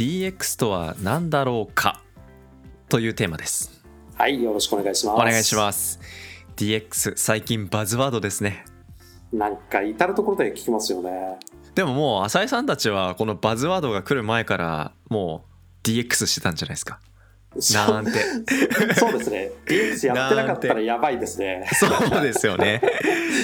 DX とは何だろうかというテーマですはい、よろしくお願いします。お願いします。DX 最近バズワードですねなんか至る所で聞きますよね。でももう浅井さんたちはこのバズワードが来る前からもう DX してたんじゃないですかなんて そうですね。DX やってなかったらやばいですね。そうですよね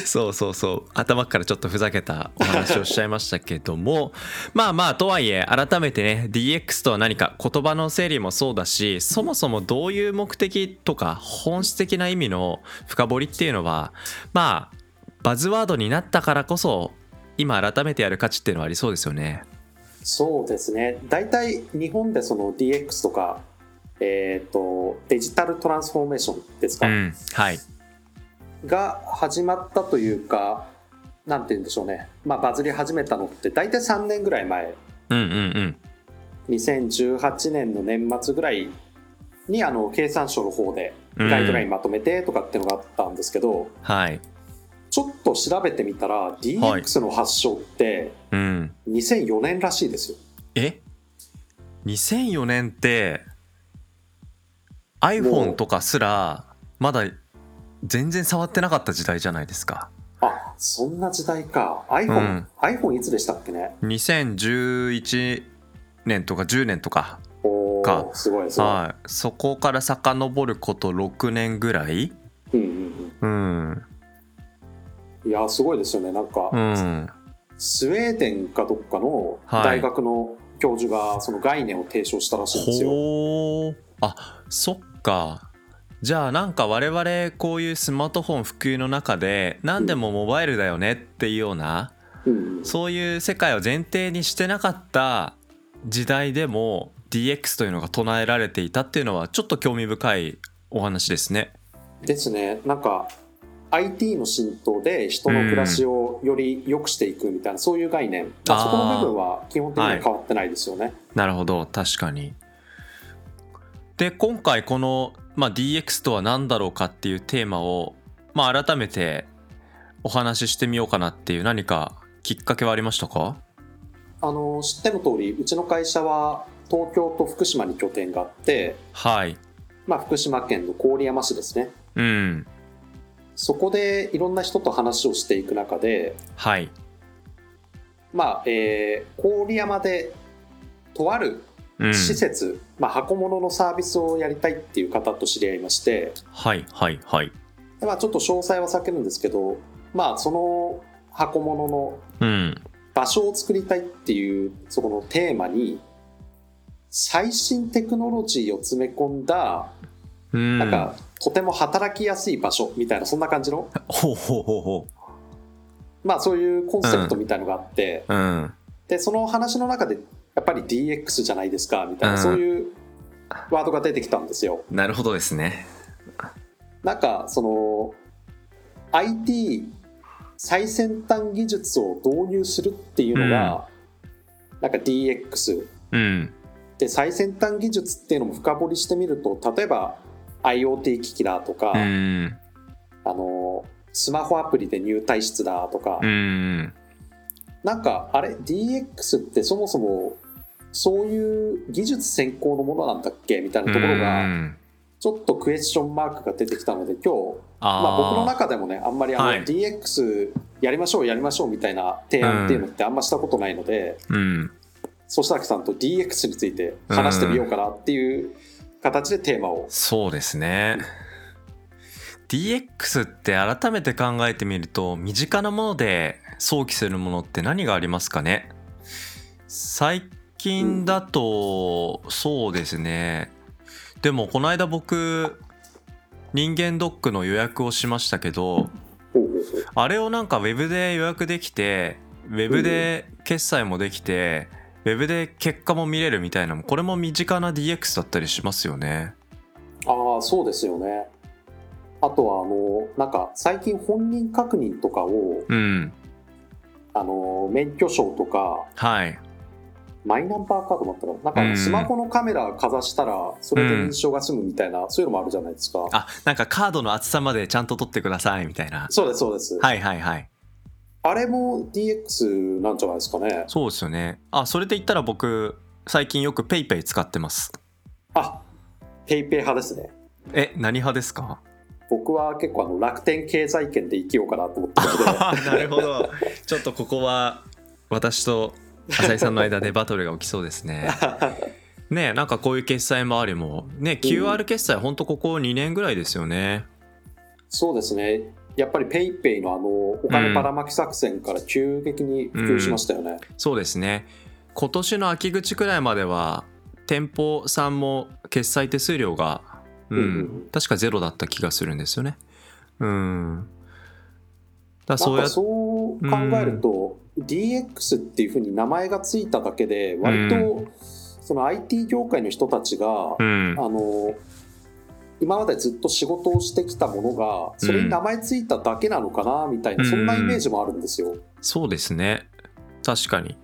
そうそうそう頭からちょっとふざけたお話をしちゃいましたけどもまあまあとはいえ改めてね DX とは何か言葉の整理もそうだしそもそもどういう目的とか本質的な意味の深掘りっていうのはまあバズワードになったからこそ今改めてやる価値っていうのはありそうですよねそうですね。大体日本でその DX とか、えっ、と、デジタルトランスフォーメーションですか、うんはい。が始まったというか、なんて言うんでしょうね。まあバズり始めたのって大体3年ぐらい前。うんうんうん。2018年の年末ぐらいにあの経産省の方でガイドラインまとめてとかっていうのがあったんですけど、はい。ちょっと調べてみたら DX の発祥ってうん。2004年らしいですよ。え？2004年って iPhone とかすらまだ全然触ってなかった時代じゃないですか。あそんな時代か。iPhone、うん。iPhone いつでしたっけね？2011年とか10年とかおか。ーすごいですね、はい。そこから遡ること6年ぐらいうんうんうん。うん、いやすごいですよね。なんか、うん。スウェーデンかどっかのはい。大学の教授がその概念を提唱したらしいんですよ、あそっか。じゃあなんか我々こういうスマートフォン普及の中で何でもモバイルだよねっていうような、うん。うんそういう世界を前提にしてなかった時代でも DX というのが唱えられていたっていうのはちょっと興味深いお話ですね。ですね。なんか IT の浸透で人の暮らしをより良くしていくみたいな、そういう概念、まあ、そこの部分は基本的には変わってないですよね、なるほど。確かに。で今回この、まあ、DX とは何だろうかっていうテーマを、まあ、改めてお話ししてみようかなっていう何かきっかけはありましたか？あの知っての通りうちの会社は東京と福島に拠点があって、はい。まあ、福島県の郡山市ですねうん。そこでいろんな人と話をしていく中ではい。まあえー郡山でとあるうん、施設、まあ、箱物のサービスをやりたいっていう方と知り合いまして、はいはいはい。でまあ、ちょっと詳細は避けるんですけど、まあ、その箱物のうん。場所を作りたいっていうそこのテーマに最新テクノロジーを詰め込んだ、うん。なんかとても働きやすい場所みたいなそんな感じの、ほうほうほうほまあ、そういうコンセプトみたいのがあって、う。うん。でその話の中でやっぱり DX じゃないですかみたいな、うんそういうワードが出てきたんですよ。なるほどですね。なんかその IT 最先端技術を導入するっていうのが、なんか DX うん。で最先端技術っていうのも深掘りしてみると例えば IoT 機器だとか、うん。あのスマホアプリで入退室だとか、うん。なんかあれ？DX ってそもそもそういう技術先行のものなんだっけ？みたいなところうがん。ちょっとクエスチョンマークが出てきたので今日まあ、僕の中でもねあんまりあの、はい。DX やりましょうやりましょうみたいな提案っていうのってあんましたことないので、うん。粗崎さんと DX について話してみようかなっていう形でテーマを、そうですね。DX って改めて考えてみると身近なもので想起するものって何がありますかね？最近だとそうですねでもこの間僕人間ドックの予約をしましたけどあれをなんかウェブで予約できてウェブで決済もできてウェブで結果も見れるみたいなこれも身近な DX だったりしますよね。ああそうですよねあとはあのなんか最近本人確認とかをうん。あの免許証とかはい。マイナンバーカードもあったらなんかスマホのカメラかざしたらそれで認証が済むみたいな、そういうのもあるじゃないですかあ、なんかカードの厚さまでちゃんと取ってくださいみたいな。そうですそうです、はいはいはい。あれも DX なんじゃないですかねそうですよね。あ、それで言ったら僕、最近よく PayPay 使ってます。あペイペイ派ですねえ、何派ですか？僕は結構あの楽天経済圏で生きようかなと思ってるのでなるほど。ちょっとここは私と浅井さんの間でバトルが起きそうですね。ねなんかこういう決済周りも、ね、QR 決済ほんとここ2年ぐらいですよね。そうですねやっぱりペイペイのあのお金ばらまき作戦から急激に普及しましたよね、そうですね。今年の秋口くらいまでは店舗さんも決済手数料が、うん。うんうん確かゼロだった気がするんですよね。うん。だそうやそう考えると、DX っていうふうに名前がついただけで割とその IT 業界の人たちが、うん。あの今までずっと仕事をしてきたものがそれに名前ついただけなのかなみたいな、うん。そんなイメージもあるんですよ。そうですね。確かに。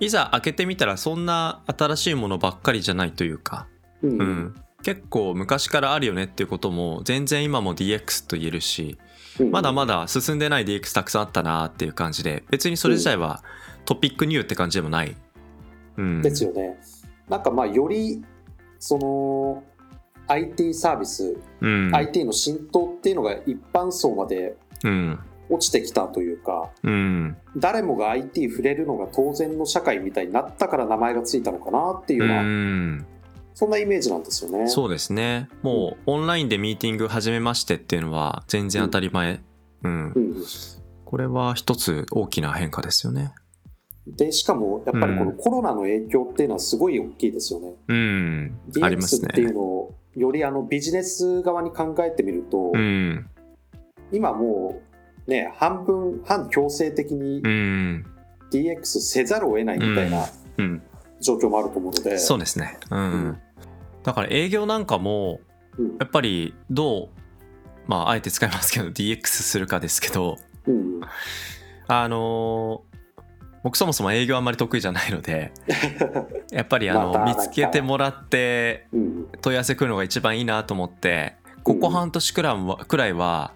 いざ開けてみたらそんな新しいものばっかりじゃないというか、うん。うん、結構昔からあるよねっていうことも全然今も DX と言えるしうんまだまだ進んでない DX たくさんあったなっていう感じで別にそれ自体はトピックニューって感じでもない、うん、ですよね。なんかまあよりその IT サービス、うん。IT の浸透っていうのが一般層までうん。落ちてきたというかうん。誰もが IT 触れるのが当然の社会みたいになったから名前がついたのかなっていうようそんなイメージなんですよね。そうですね。もうオンラインでミーティング始めましてっていうのは全然当たり前、うん。うん。これは一つ大きな変化ですよね。でしかもやっぱりこのコロナの影響っていうのはすごい大きいですよね。うん。あります DX っていうねのをよりあのビジネス側に考えてみると、うん。今もうね半分半強制的にうん。DX せざるを得ないみたいなうん状況もあると思うので、そうですね。うん、うん。だから営業なんかもうん。やっぱりどうまああえて使いますけど DX するかですけどうんあのー僕そもそも営業あんまり得意じゃないので やっぱりあの、見つけてもらってうん。問い合わせ来るのが一番いいなと思ってここ半年くらいはくらいは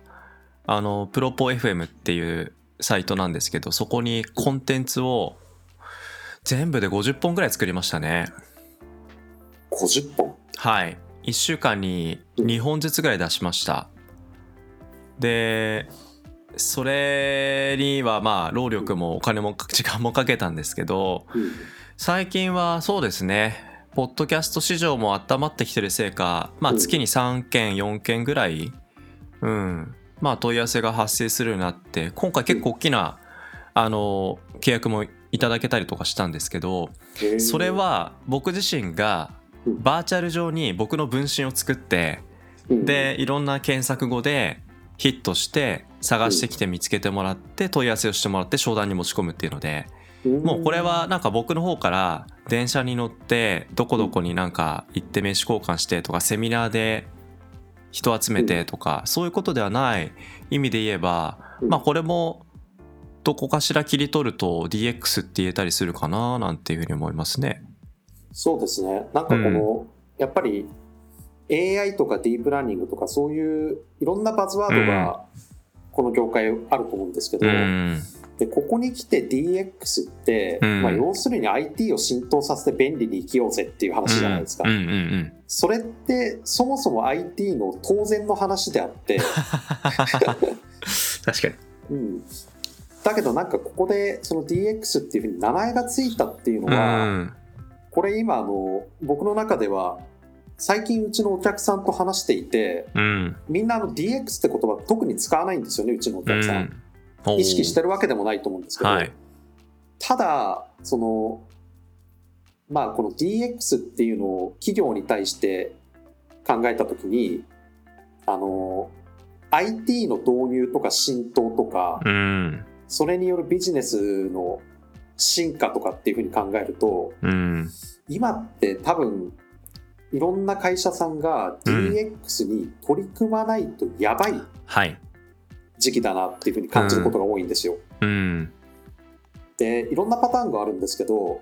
あのプロポ FM っていうサイトなんですけどそこにコンテンツを全部で50本ぐらい作りましたね。50本？はい。1週間に2本ずつぐらい出しました。でそれにはまあ労力もお金も時間もかけたんですけどうん。最近はそうですね。ポッドキャスト市場も温まってきてるせいか、まあ、うん。月に3件4件ぐらい、うん。まあ、問い合わせが発生するようになって今回結構大きな、あの契約もいただけたりとかしたんですけどそれは僕自身がうん。バーチャル上に僕の分身を作ってうん。でいろんな検索語でヒットして探してきて見つけてもらって問い合わせをしてもらって商談に持ち込むっていうのでもうこれはなんか僕の方から電車に乗ってどこどこになんか行って名刺交換してとかセミナーで人集めてとかそういうことではない意味で言えばうん。まあこれもどこかしら切り取ると DX って言えたりするかななんていうふうに思いますね。そうですね。なんかこの、やっぱり AI とかディープラーニングとかそういういろんなバズワードがこの業界あると思うんですけど、うん。でここに来て DX って、うん。まあ、要するに IT を浸透させて便利に生きようぜっていう話じゃないですか、うんうんうんそれってそもそも IT の当然の話であって、確かに。うん、だけどなんかここでその DX っていうふうに名前がついたっていうのうは、ん。これ今あの僕の中では最近うちのお客さんと話していてうん。みんなあの DX って言葉特に使わないんですよねうちのおう客さん、ん。おー意識してるわけでもないと思うんですけど、はい。ただそのまあこの DX っていうのを企業に対して考えた時にあの IT の導入とか浸透とか、うんそれによるビジネスの進化とかっていうふうに考えると、うん。今って多分、いろんな会社さんがうん DX に取り組まないとやばいはい。時期だなっていうふうに感じることが多いんですよ。うん。で、いろんなパターンがあるんですけど、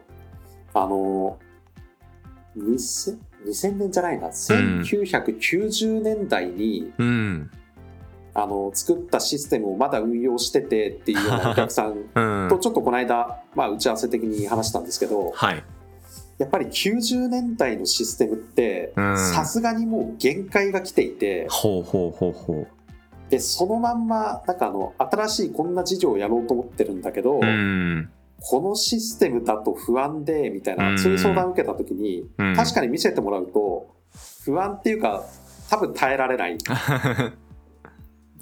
あの、2000, 2000年じゃないな、1990年代に、うん。あの作ったシステムをまだ運用しててっていうようなお客さん うんと。ちょっとこの間、まあ、打ち合わせ的に話したんですけど、はい。やっぱり90年代のシステムってうんさすがにもう限界が来ていてほうほうほうほでそのまんまなんかあの新しいこんな事業をやろうと思ってるんだけど、う。うん。このシステムだと不安でみたいな、うんそういう相談を受けた時にうん確かに見せてもらうと不安っていうか多分耐えられない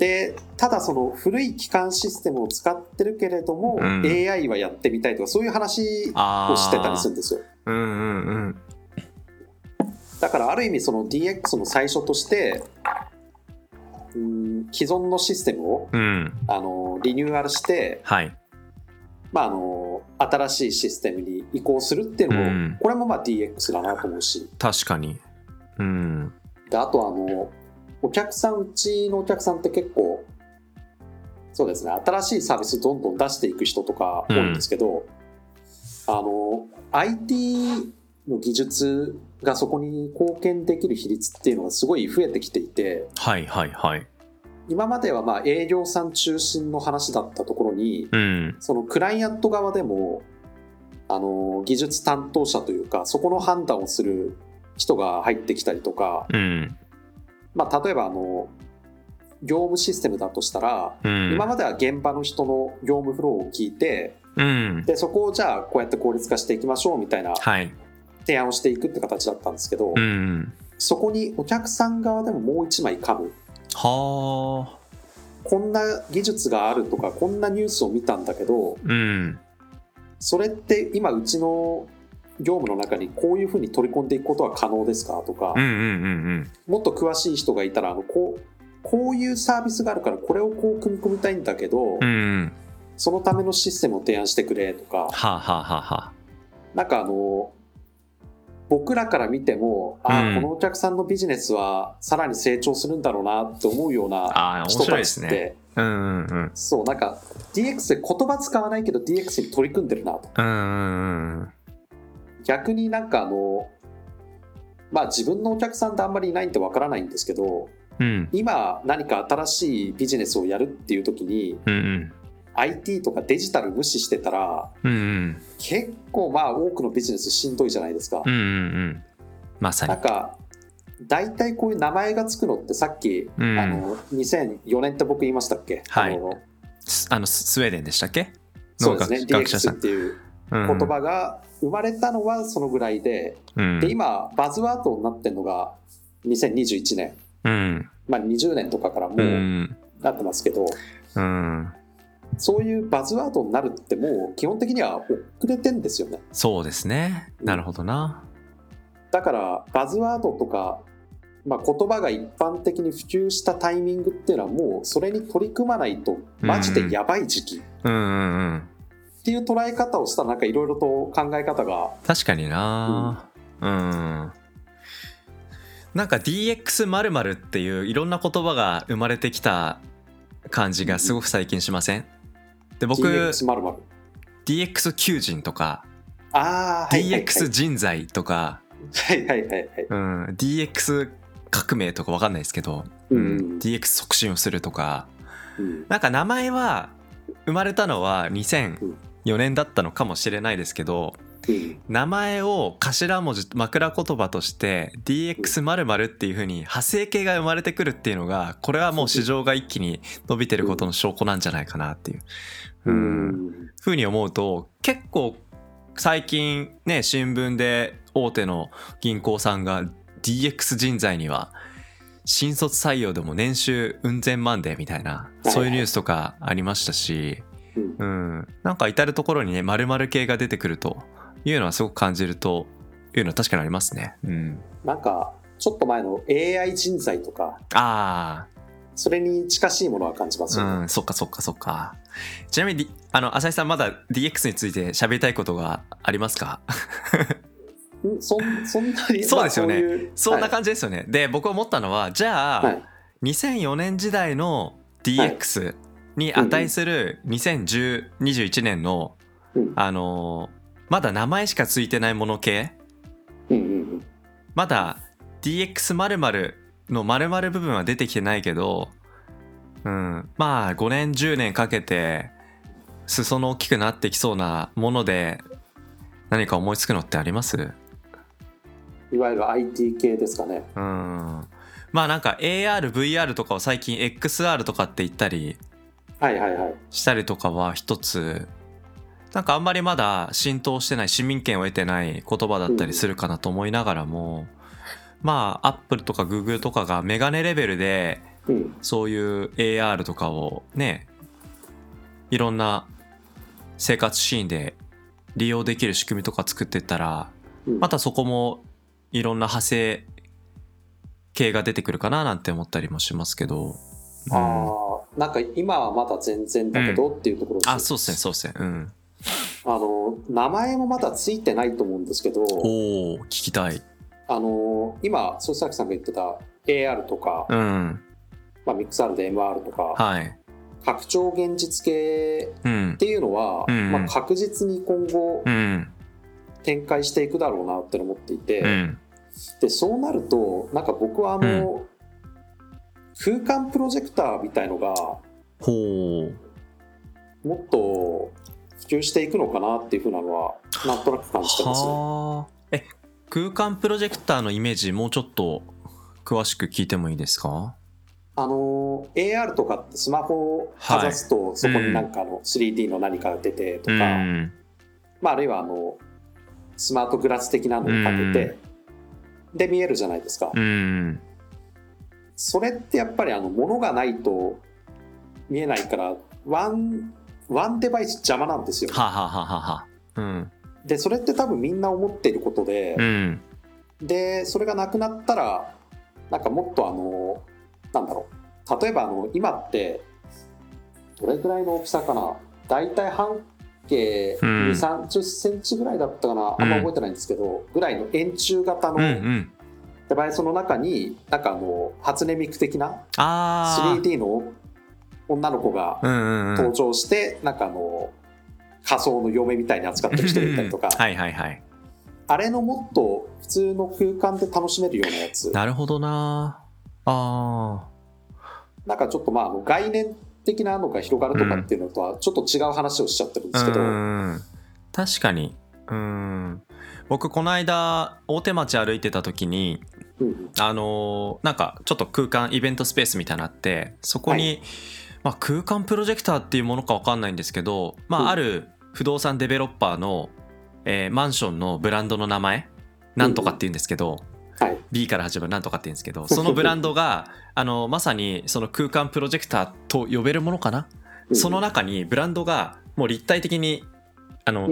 でただその古い基幹システムを使ってるけれども、うん AI はやってみたいとかそういう話あをしてたりするんですようんうんうん。だからある意味その DX の最初としてうん既存のシステムをうん。あのリニューアルして、はい。まあ、あの新しいシステムに移行するっていうのも、うんこれもまあ DX だなと思うし確かに。うん。であとあのお客さんうちのお客さんって結構そうですね新しいサービスどんどん出していく人とか多いんですけど、あの IT の技術がそこに貢献できる比率っていうのがすごい増えてきていてはいはいはい。今まではまあ営業さん中心の話だったところにうん。そのクライアント側でもあの技術担当者というかそこの判断をする人が入ってきたりとか、うん。まあ、例えばあの業務システムだとしたら、うん。今までは現場の人の業務フローを聞いてうん。でそこをじゃあこうやって効率化していきましょうみたいなはい。提案をしていくって形だったんですけど、うん。そこにお客さん側でももう一枚噛むはあ。こんな技術があるとかこんなニュースを見たんだけどうん。それって今うちの業務の中にこういうふうに取り込んでいくことは可能ですかとか、うんうんうんもっと詳しい人がいたらあのこうこういうサービスがあるからこれをこう組み込みたいんだけど、うん。うん。そのためのシステムを提案してくれとかはあ、はあはあはあ。なんかあの僕らから見てもあ、うんこのお客さんのビジネスはさらに成長するんだろうなって思うような人たちって、ね。うんうんうん。そうなんか DX で言葉使わないけど DX に取り組んでるなとうんうんうん。逆になんかあのまあ自分のお客さんってあんまりいないんでわからないんですけどうん今何か新しいビジネスをやるっていう時にうんうん。IT とかデジタル無視してたらうんうん。結構まあ多くのビジネスしんどいじゃないですかうんうんうん。まさになん。か大体こういう名前がつくのってさっき、うんあの2004年って僕言いましたっけ、はいあのスあの、ススウェーデンでしたっけ？そうですね DX っん。ていう言言葉が生まれたのはそのぐらいで、うん。で今バズワードになってるのが2021年うん。まあ20年とかからもう。うんなってますけど、うん。そういうバズワードになるってもう基本的には遅れてんですよねそうですね。なるほどな。だからバズワードとか、まあ、言葉が一般的に普及したタイミングっていうのはもうそれに取り組まないとマジでやばい時期うんうんうん。っていう捉え方をしたらなんかいろいろと考え方が。確かにな。うん。なんか DX 〇〇っていういろんな言葉が生まれてきた感じがすごく最近しません？で僕 DX 求人とか。ああ、はいはいはい。DX 人材とか、はいはいはいはい。うん、DX 革命とかわかんないですけど、ううん。ん、DX 促進をするとか。うん。なんか名前は生まれたのは2004年だったのかもしれないですけどうん。名前を頭文字枕言葉として DX っていう風に派生形が生まれてくるっていうのがこれはもう市場が一気に伸びてることの証拠なんじゃないかなっていう、ううん。んふうに思うと結構最近ね新聞で大手の銀行さんが DX 人材には新卒採用でも年収うん千万でみたいなそういうニュースとかありましたし、うん。うん、なんか至る所にね〇〇系が出てくるというのはすごく感じるというのは確かにありますね。うん、なんかちょっと前の AI 人材とか。あそれに近しいものは感じますよね、あ、うん、そっかそっかそっか。ちなみにあの浅井さんまだ DX について喋りたいことがありますか？んそんそんなにそうですよね。まあそういうそんな感じですよね、で僕思ったのはじゃあ、はい。2004年時代の DX に値する2021年の、うん。あのーまだ名前しかついてないもの系。うんうんうん。まだ DX の部分は出てきてないけど、うん、まあ5年10年かけて裾の大きくなってきそうなもので何か思いつくのってあります？いわゆる IT 系ですかね。うん。まあなんか ARVR とかを最近 XR とかって言ったり。したりとかは一つなんかあんまりまだ浸透してない市民権を得てない言葉だったりするかなと思いながらも、まあアップルとかグーグルとかがメガネレベルでうん。そういう AR とかをねいろんな生活シーンで利用できる仕組みとか作ってったらうん。またそこもいろんな派生系が出てくるかななんて思ったりもしますけど、うんなんか今はまだ全然だけどっていうところです、あそうっすねそうっすね。うん。あの、名前もまだついてないと思うんですけど、おお聞きたい。あの、今、曽崎さんが言ってた AR とか、うん。まあ、ミックス R で MR とか、はい。拡張現実系うんっていうのは、うん。まあ、確実に今後うん。展開していくだろうなって思っていて、うん。でそうなるとなんか僕はあの、空間プロジェクターみたいのがほう。もっと普及していくのかなっていうふうなのはなんとなく感じてますね。はあ。え空間プロジェクターのイメージもうちょっと詳しく聞いてもいいですか？あの AR とかってスマホをかざすと、そこになんかあの 3D の何かが出てとうか、ん。まあ、あるいはあのスマートグラス的なのをかけて、で見えるじゃないですか。うんそれってやっぱりあの物がないと見えないからワンワンデバイス邪魔なんですよ。はあはあはあはあはあ。うん。でそれって多分みんな思っていることで、うん。でそれがなくなったらなんかもっとあのなんだろう。例えばあの今ってどれぐらいの大きさかな。大体半径うん。2 3 0センチぐらいだったかな、あんま覚えてないんですけど、ぐらいの円柱型のうんうんデバイスの中になんかあの初音ミク的なああ 3D の女の子がうんうんうん。登場して、なんかあの仮想の嫁みたいに扱ってる人がいたりとか、はいはいはい。あれのもっと普通の空間で楽しめるようなやつ。なるほどな。あなんかちょっとまあ概念的なのが広がるとかっていうのとはちょっと違う話をしちゃってるんであすけど、うん確かに。うん。僕この間大手町歩いてた時にうんあのーなんかちょっと空間イベントスペースみたいなのあってそこに、まあ、空間プロジェクターっていうものか分かんないんですけど、まあ、うん。ある不動産デベロッパーの、えーマンションのブランドの名前なんとかっていうんですけど、はい、B から始まるなんとかって言うんですけど そのブランドがあのまさにその空間プロジェクターと呼べるものかな、その中にブランドがもう立体的にあの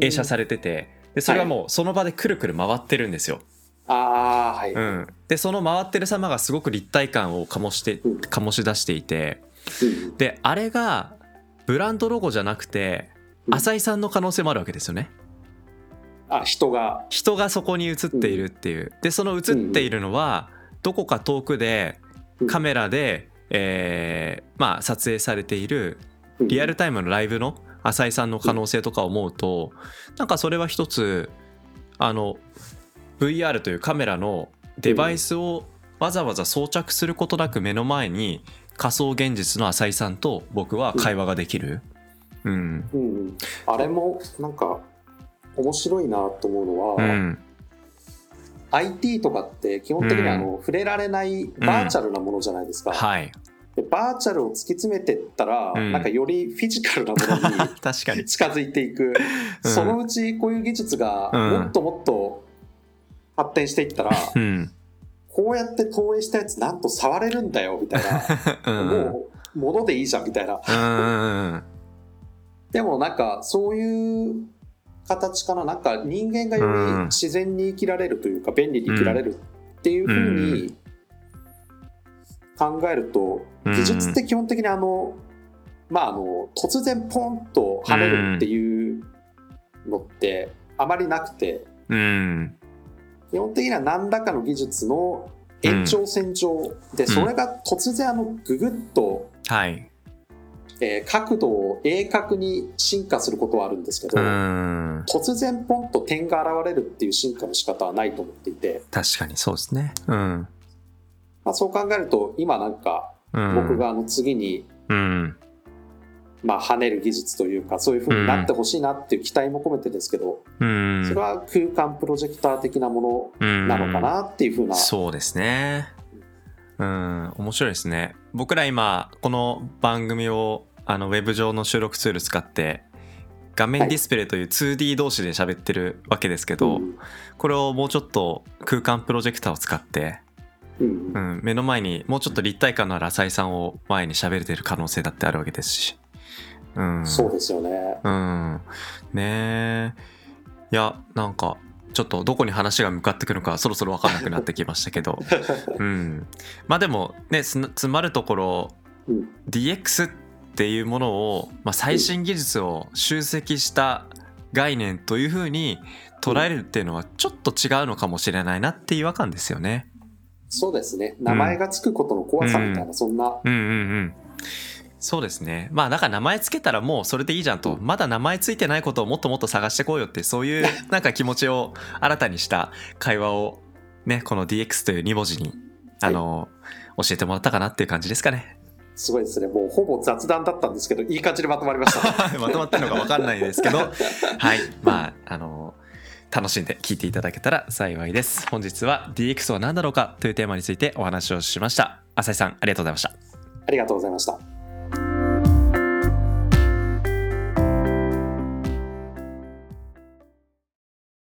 映写されれててでそれがもうその場でくるくる回ってるんですよ。ああはい、うん、でその回ってる様がすごく立体感を醸してうん。醸し出していてうん。であれがブランドロゴじゃなくてうん。浅井さんの可能性もあるわけですよね。あ人が。人がそこに映っているっていう。でその映っているのはどこか遠くでうん。カメラで、えーまあ、撮影されているリアルタイムのライブの浅井さんの可能性とかを思うとなんかそれは一つあの VR というカメラのデバイスをわざわざ装着することなく目の前に仮想現実の浅井さんと僕は会話ができる。うん、うんうん、あれもなんか面白いなと思うのは、うん、IT とかって基本的にあの、触れられないバーチャルなものじゃないですか、はい。でバーチャルを突き詰めてったら、うん。なんかよりフィジカルなものに。近づいていく、うん。そのうちこういう技術がうん。もっともっと発展していったら、うん。こうやって投影したやつなんと触れるんだよみたいな、うん。もう物でいいじゃんみたいな。うん。でもなんかそういう形かな。なんか人間がより自然に生きられるというか便利に生きられるっていうふうに考えるとうん。技術って基本的にあのまあ、あの突然ポンと跳ねるっていうのってあまりなくて、うん基本的には何らかの技術の延長線上で、それが突然あのググッと、はい。えー角度を鋭角に進化することはあるんですけど、うん。突然ポンと点が現れるっていう進化の仕方はないと思っていて、確かにそうですね。うん。まあ、そう考えると今なんかうん。僕があの次に、うんまあ、跳ねる技術というかそういう風になってほしいなっていう期待も込めてですけど、うん。それは空間プロジェクター的なものなのかなっていう風な、そうですね。うん。面白いですね。僕ら今この番組をあのウェブ上の収録ツール使って画面ディスプレイという 2D 同士で喋ってるわけですけど、うんこれをもうちょっと空間プロジェクターを使って、うん。うん、目の前にもうちょっと立体感のある浅井さんを前に喋れてる可能性だってあるわけですし、うん、そうですよね。うん。ねえ。いやなんかちょっとどこに話が向かってくるのかそろそろ分かんなくなってきましたけど、うん、まあでもねす詰まるところうん。DX っていうものを、まあ、最新技術を集積した概念というふうに捉えるっていうのはちょっと違うのかもしれないなって違和感ですよね。そうですね。名前がつくことの怖さみたいな、そんな、うんうんうんそうですね。まあだから名前つけたらもうそれでいいじゃんと。まだ名前ついてないことをもっともっと探してこうよってそういう なんか気持ちを新たにした会話をねこの DX という2文字にあの、教えてもらったかなっていう感じですかね。すごいですね。もうほぼ雑談だったんですけど、いい感じでまとまりました。まとまってるのか分かんないですけど。はい。まああの楽しんで聞いていただけたら幸いです。本日は DX は何だろうかというテーマについてお話をしました。浅井さんありがとうございました。ありがとうございました。